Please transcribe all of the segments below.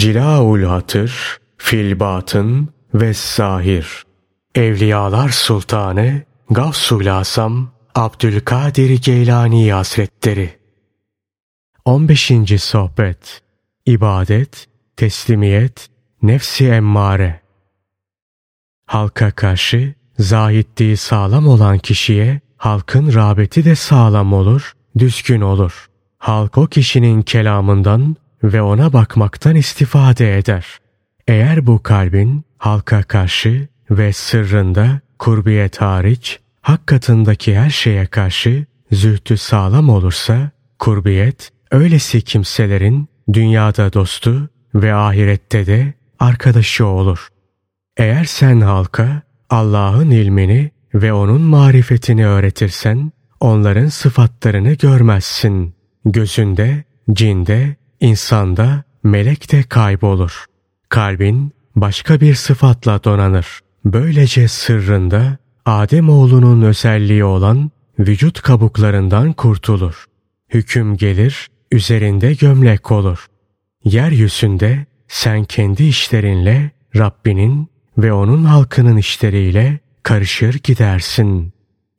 Cilaul Hatır, Filbatın ve Zahir. Evliyalar Sultanı Gavsul Asam Abdülkadir Geylani Hazretleri 15. Sohbet İbadet, Teslimiyet, Nefsi Emmare Halka karşı zahitliği sağlam olan kişiye halkın rağbeti de sağlam olur, düzgün olur. Halk o kişinin kelamından ve ona bakmaktan istifade eder. Eğer bu kalbin halka karşı ve sırrında kurbiyet hariç hak katındaki her şeye karşı zühtü sağlam olursa kurbiyet öylesi kimselerin dünyada dostu ve ahirette de arkadaşı olur. Eğer sen halka Allah'ın ilmini ve onun marifetini öğretirsen onların sıfatlarını görmezsin. Gözünde, cinde, insanda, melek de kaybolur. Kalbin başka bir sıfatla donanır. Böylece sırrında Adem oğlunun özelliği olan vücut kabuklarından kurtulur. Hüküm gelir, üzerinde gömlek olur. Yeryüzünde sen kendi işlerinle Rabbinin ve onun halkının işleriyle karışır gidersin.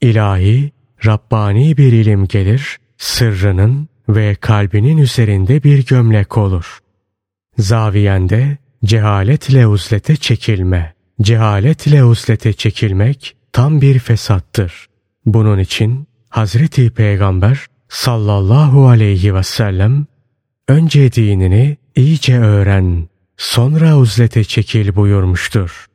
İlahi, Rabbani bir ilim gelir, sırrının ve kalbinin üzerinde bir gömlek olur. Zaviyende cehaletle uzlete çekilme. Cehaletle uzlete çekilmek tam bir fesattır. Bunun için Hazreti Peygamber sallallahu aleyhi ve sellem önce dinini iyice öğren, sonra uzlete çekil buyurmuştur.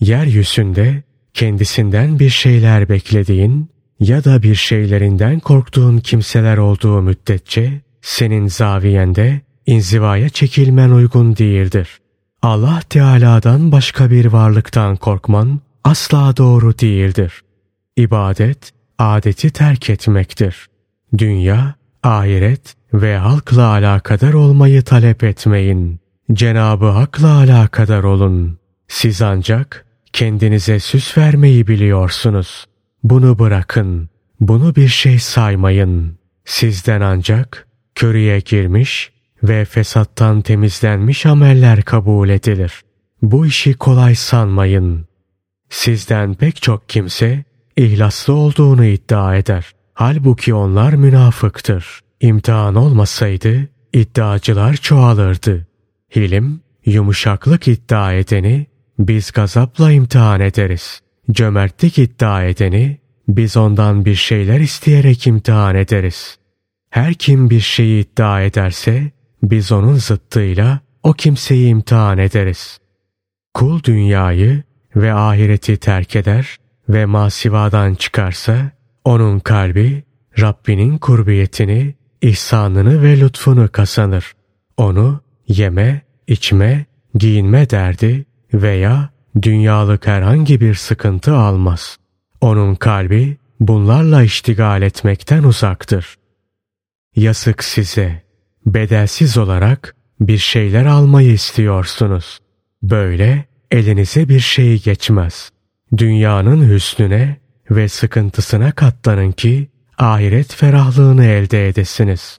Yeryüzünde kendisinden bir şeyler beklediğin ya da bir şeylerinden korktuğun kimseler olduğu müddetçe senin zaviyende inzivaya çekilmen uygun değildir. Allah Teala'dan başka bir varlıktan korkman asla doğru değildir. İbadet, adeti terk etmektir. Dünya, ahiret ve halkla alakadar olmayı talep etmeyin. Cenabı Hak'la alakadar olun. Siz ancak kendinize süs vermeyi biliyorsunuz. Bunu bırakın. Bunu bir şey saymayın. Sizden ancak körüye girmiş ve fesattan temizlenmiş ameller kabul edilir. Bu işi kolay sanmayın. Sizden pek çok kimse ihlaslı olduğunu iddia eder. Halbuki onlar münafıktır. İmtihan olmasaydı iddiacılar çoğalırdı. Hilim, yumuşaklık iddia edeni biz gazapla imtihan ederiz. Cömertlik iddia edeni biz ondan bir şeyler isteyerek imtihan ederiz. Her kim bir şeyi iddia ederse biz onun zıttıyla o kimseyi imtihan ederiz. Kul dünyayı ve ahireti terk eder ve masivadan çıkarsa onun kalbi Rabbinin kurbiyetini, ihsanını ve lütfunu kazanır. Onu yeme, içme, giyinme derdi veya dünyalık herhangi bir sıkıntı almaz. Onun kalbi bunlarla iştigal etmekten uzaktır. Yasık size, bedelsiz olarak bir şeyler almayı istiyorsunuz. Böyle elinize bir şey geçmez. Dünyanın hüsnüne ve sıkıntısına katlanın ki ahiret ferahlığını elde edesiniz.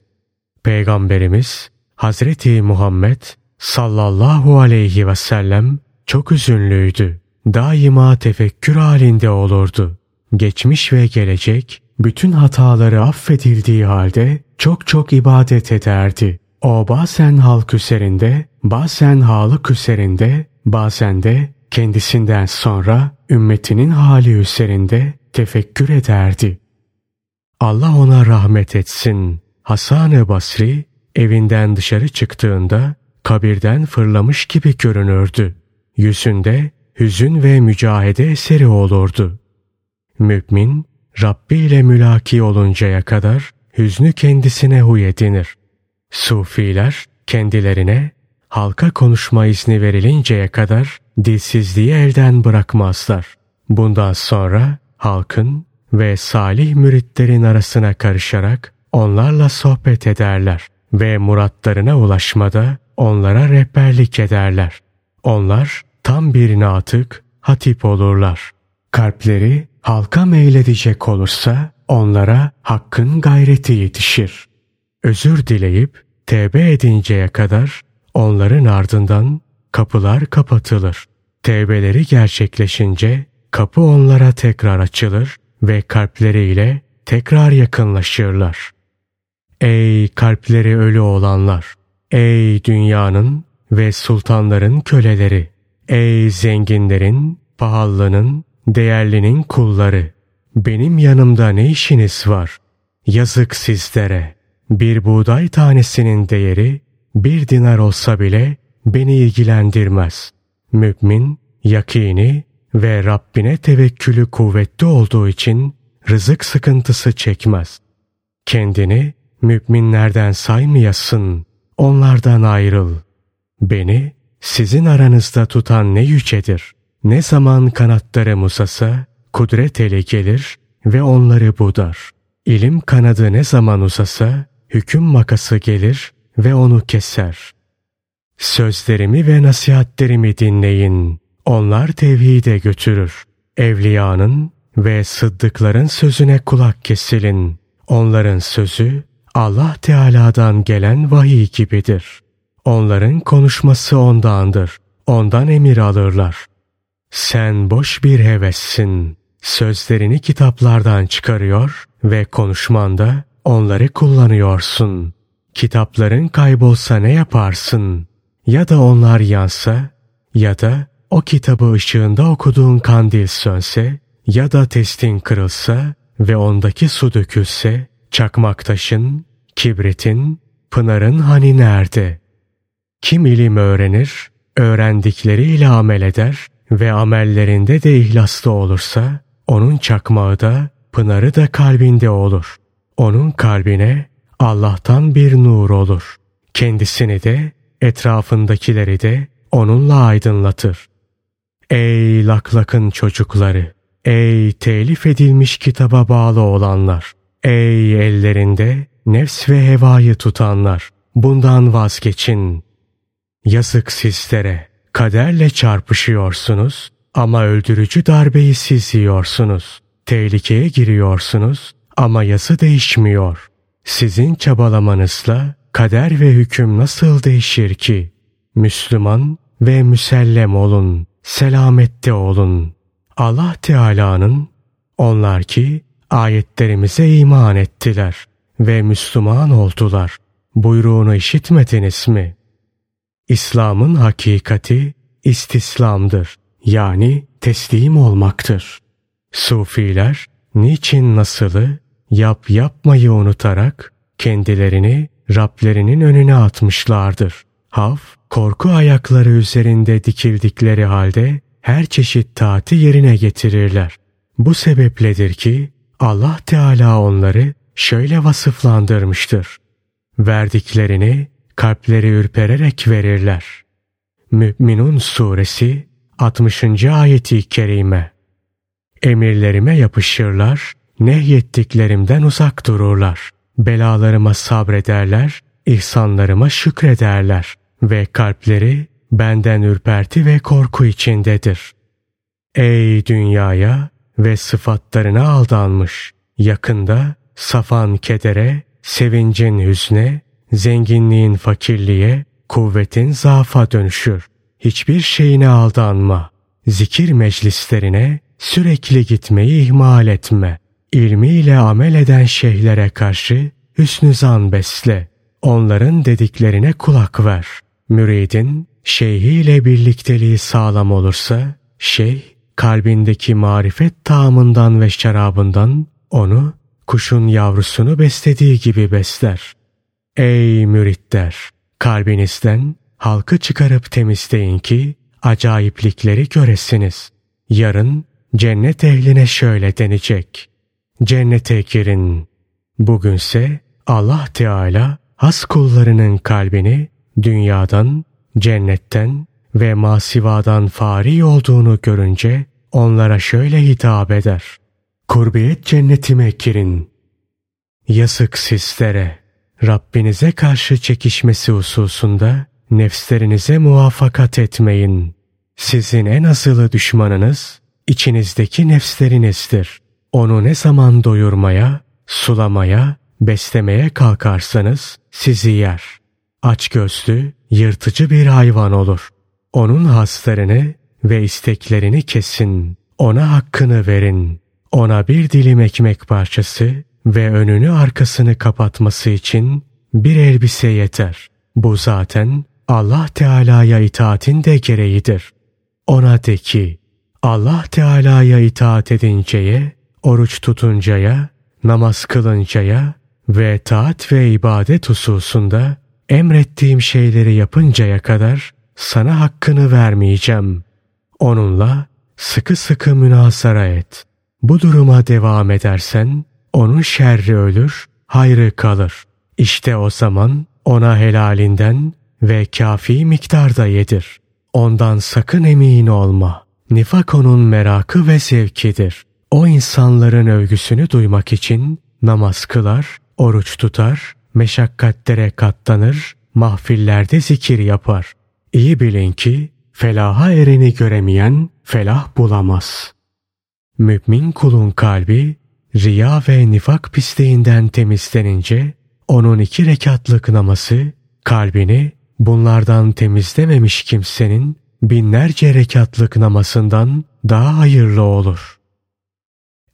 Peygamberimiz Hazreti Muhammed sallallahu aleyhi ve sellem çok üzünlüydü. Daima tefekkür halinde olurdu. Geçmiş ve gelecek bütün hataları affedildiği halde çok çok ibadet ederdi. O bazen halk üzerinde, bazen halık üzerinde, bazen de kendisinden sonra ümmetinin hali üzerinde tefekkür ederdi. Allah ona rahmet etsin. Hasan-ı Basri evinden dışarı çıktığında kabirden fırlamış gibi görünürdü. Yüzünde hüzün ve mücahede eseri olurdu. Mümin, Rabbi ile mülaki oluncaya kadar hüznü kendisine huy edinir. Sufiler kendilerine halka konuşma izni verilinceye kadar dilsizliği elden bırakmazlar. Bundan sonra halkın ve salih müritlerin arasına karışarak onlarla sohbet ederler ve muratlarına ulaşmada onlara rehberlik ederler. Onlar tam bir natık, hatip olurlar. Kalpleri halka meyledecek olursa onlara hakkın gayreti yetişir. Özür dileyip tevbe edinceye kadar onların ardından kapılar kapatılır. Tevbeleri gerçekleşince kapı onlara tekrar açılır ve kalpleriyle tekrar yakınlaşırlar. Ey kalpleri ölü olanlar! Ey dünyanın ve sultanların köleleri! Ey zenginlerin, pahalının, değerlinin kulları! Benim yanımda ne işiniz var? Yazık sizlere! Bir buğday tanesinin değeri bir dinar olsa bile beni ilgilendirmez. Mümin, yakini ve Rabbine tevekkülü kuvvetli olduğu için rızık sıkıntısı çekmez. Kendini müminlerden saymayasın, onlardan ayrıl. Beni sizin aranızda tutan ne yücedir. Ne zaman kanatları uzasa, kudret eli gelir ve onları budar. İlim kanadı ne zaman uzasa, hüküm makası gelir ve onu keser. Sözlerimi ve nasihatlerimi dinleyin. Onlar tevhide götürür. Evliyanın ve sıddıkların sözüne kulak kesilin. Onların sözü Allah Teala'dan gelen vahiy gibidir. Onların konuşması ondandır. Ondan emir alırlar. Sen boş bir hevessin. Sözlerini kitaplardan çıkarıyor ve konuşmanda onları kullanıyorsun. Kitapların kaybolsa ne yaparsın? Ya da onlar yansa ya da o kitabı ışığında okuduğun kandil sönse ya da testin kırılsa ve ondaki su dökülse çakmak taşın, kibritin, pınarın hani nerede? Kim ilim öğrenir, öğrendikleriyle amel eder ve amellerinde de ihlaslı olursa onun çakmağı da pınarı da kalbinde olur. Onun kalbine Allah'tan bir nur olur. Kendisini de etrafındakileri de onunla aydınlatır. Ey laklakın çocukları! Ey telif edilmiş kitaba bağlı olanlar! Ey ellerinde nefs ve hevayı tutanlar! Bundan vazgeçin. Yazık sizlere! Kaderle çarpışıyorsunuz ama öldürücü darbeyi siz yiyorsunuz. Tehlikeye giriyorsunuz ama yası değişmiyor. Sizin çabalamanızla kader ve hüküm nasıl değişir ki? Müslüman ve müsellem olun, selamette olun. Allah Teala'nın onlar ki ayetlerimize iman ettiler ve Müslüman oldular. Buyruğunu işitmediniz mi? İslam'ın hakikati istislamdır. Yani teslim olmaktır. Sufiler niçin nasılı yap yapmayı unutarak kendilerini Rablerinin önüne atmışlardır. Haf, korku ayakları üzerinde dikildikleri halde her çeşit taati yerine getirirler. Bu sebepledir ki Allah Teala onları şöyle vasıflandırmıştır. Verdiklerini kalpleri ürpererek verirler. Mü'minun suresi 60. ayeti kerime. Emirlerime yapışırlar, nehyettiklerimden uzak dururlar. Belalarıma sabrederler, ihsanlarıma şükrederler ve kalpleri benden ürperti ve korku içindedir. Ey dünyaya ve sıfatlarına aldanmış, yakında safan kedere, sevincin hüzne, zenginliğin fakirliğe, kuvvetin zaafa dönüşür. Hiçbir şeyine aldanma. Zikir meclislerine sürekli gitmeyi ihmal etme. İlmiyle amel eden şeyhlere karşı hüsnü zan besle. Onların dediklerine kulak ver. Müridin şeyhiyle birlikteliği sağlam olursa, şeyh kalbindeki marifet tağımından ve şarabından onu kuşun yavrusunu beslediği gibi besler. Ey müritler! Kalbinizden halkı çıkarıp temizleyin ki acayiplikleri göresiniz. Yarın cennet ehline şöyle denecek. Cennete girin. Bugünse Allah Teala has kullarının kalbini dünyadan, cennetten ve masivadan fari olduğunu görünce onlara şöyle hitap eder. Kurbiyet cennetime girin. Yazık sizlere. Rabbinize karşı çekişmesi hususunda nefslerinize muvaffakat etmeyin. Sizin en asılı düşmanınız içinizdeki nefslerinizdir. Onu ne zaman doyurmaya, sulamaya, beslemeye kalkarsanız sizi yer. Açgözlü, yırtıcı bir hayvan olur. Onun haslarını ve isteklerini kesin. Ona hakkını verin. Ona bir dilim ekmek parçası ve önünü arkasını kapatması için bir elbise yeter. Bu zaten Allah Teala'ya itaatin de gereğidir. Ona de ki, Allah Teala'ya itaat edinceye, oruç tutuncaya, namaz kılıncaya ve taat ve ibadet hususunda emrettiğim şeyleri yapıncaya kadar sana hakkını vermeyeceğim. Onunla sıkı sıkı münazara et. Bu duruma devam edersen onun şerri ölür, hayrı kalır. İşte o zaman ona helalinden ve kafi miktarda yedir. Ondan sakın emin olma. Nifak onun merakı ve zevkidir. O insanların övgüsünü duymak için namaz kılar, oruç tutar, meşakkatlere katlanır, mahfillerde zikir yapar. İyi bilin ki felaha ereni göremeyen felah bulamaz. Mümin kulun kalbi riya ve nifak pisliğinden temizlenince onun iki rekatlık namazı kalbini bunlardan temizlememiş kimsenin binlerce rekatlık namazından daha hayırlı olur.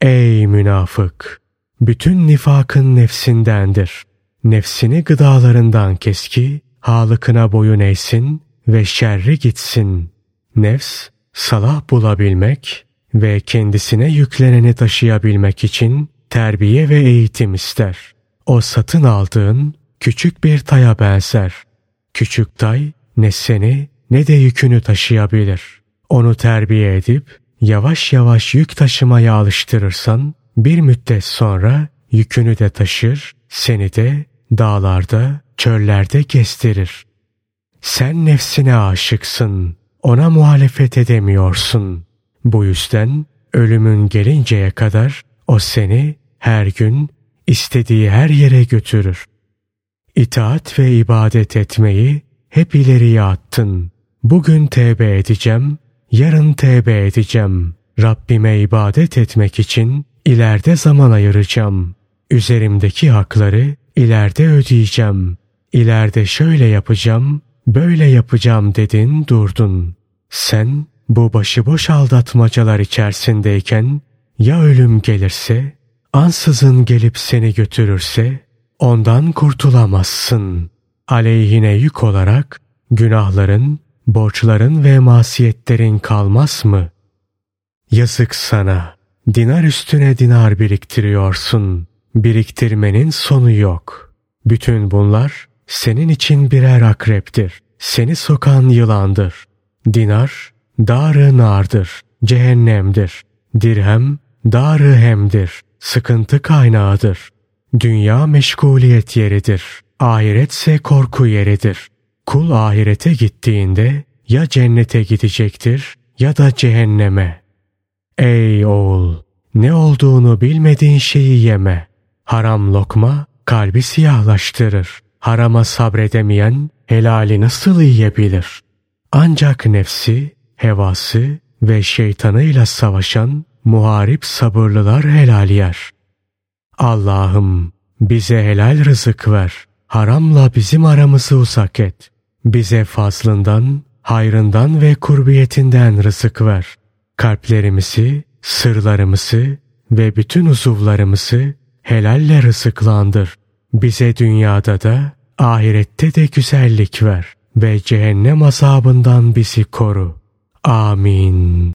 Ey münafık! Bütün nifakın nefsindendir. Nefsini gıdalarından kes ki halıkına boyun eğsin ve şerri gitsin. Nefs, salah bulabilmek ve kendisine yükleneni taşıyabilmek için terbiye ve eğitim ister. O satın aldığın küçük bir taya benzer. Küçük tay ne seni ne de yükünü taşıyabilir. Onu terbiye edip yavaş yavaş yük taşımaya alıştırırsan bir müddet sonra yükünü de taşır, seni de dağlarda, çöllerde gezdirir. Sen nefsine aşıksın, ona muhalefet edemiyorsun. Bu yüzden ölümün gelinceye kadar o seni her gün istediği her yere götürür. İtaat ve ibadet etmeyi hep ileriye attın. Bugün tevbe edeceğim, yarın tevbe edeceğim. Rabbime ibadet etmek için ileride zaman ayıracağım. Üzerimdeki hakları ileride ödeyeceğim. İleride şöyle yapacağım, böyle yapacağım dedin durdun. Sen bu başıboş aldatmacalar içerisindeyken ya ölüm gelirse, ansızın gelip seni götürürse ondan kurtulamazsın. Aleyhine yük olarak günahların, borçların ve masiyetlerin kalmaz mı? Yazık sana. Dinar üstüne dinar biriktiriyorsun. Biriktirmenin sonu yok. Bütün bunlar senin için birer akreptir. Seni sokan yılandır. Dinar, darı nardır, cehennemdir. Dirhem, darı hemdir, sıkıntı kaynağıdır. Dünya meşguliyet yeridir. Ahiretse korku yeridir. Kul ahirete gittiğinde ya cennete gidecektir ya da cehenneme. Ey oğul! Ne olduğunu bilmediğin şeyi yeme. Haram lokma kalbi siyahlaştırır. Harama sabredemeyen helali nasıl yiyebilir? Ancak nefsi, hevası ve şeytanıyla savaşan muharip sabırlılar helal yer. Allah'ım bize helal rızık ver. Haramla bizim aramızı uzak et. Bize fazlından, hayrından ve kurbiyetinden rızık ver. Kalplerimizi, sırlarımızı ve bütün uzuvlarımızı helalle rızıklandır. Bize dünyada da, ahirette de güzellik ver ve cehennem azabından bizi koru. Amin.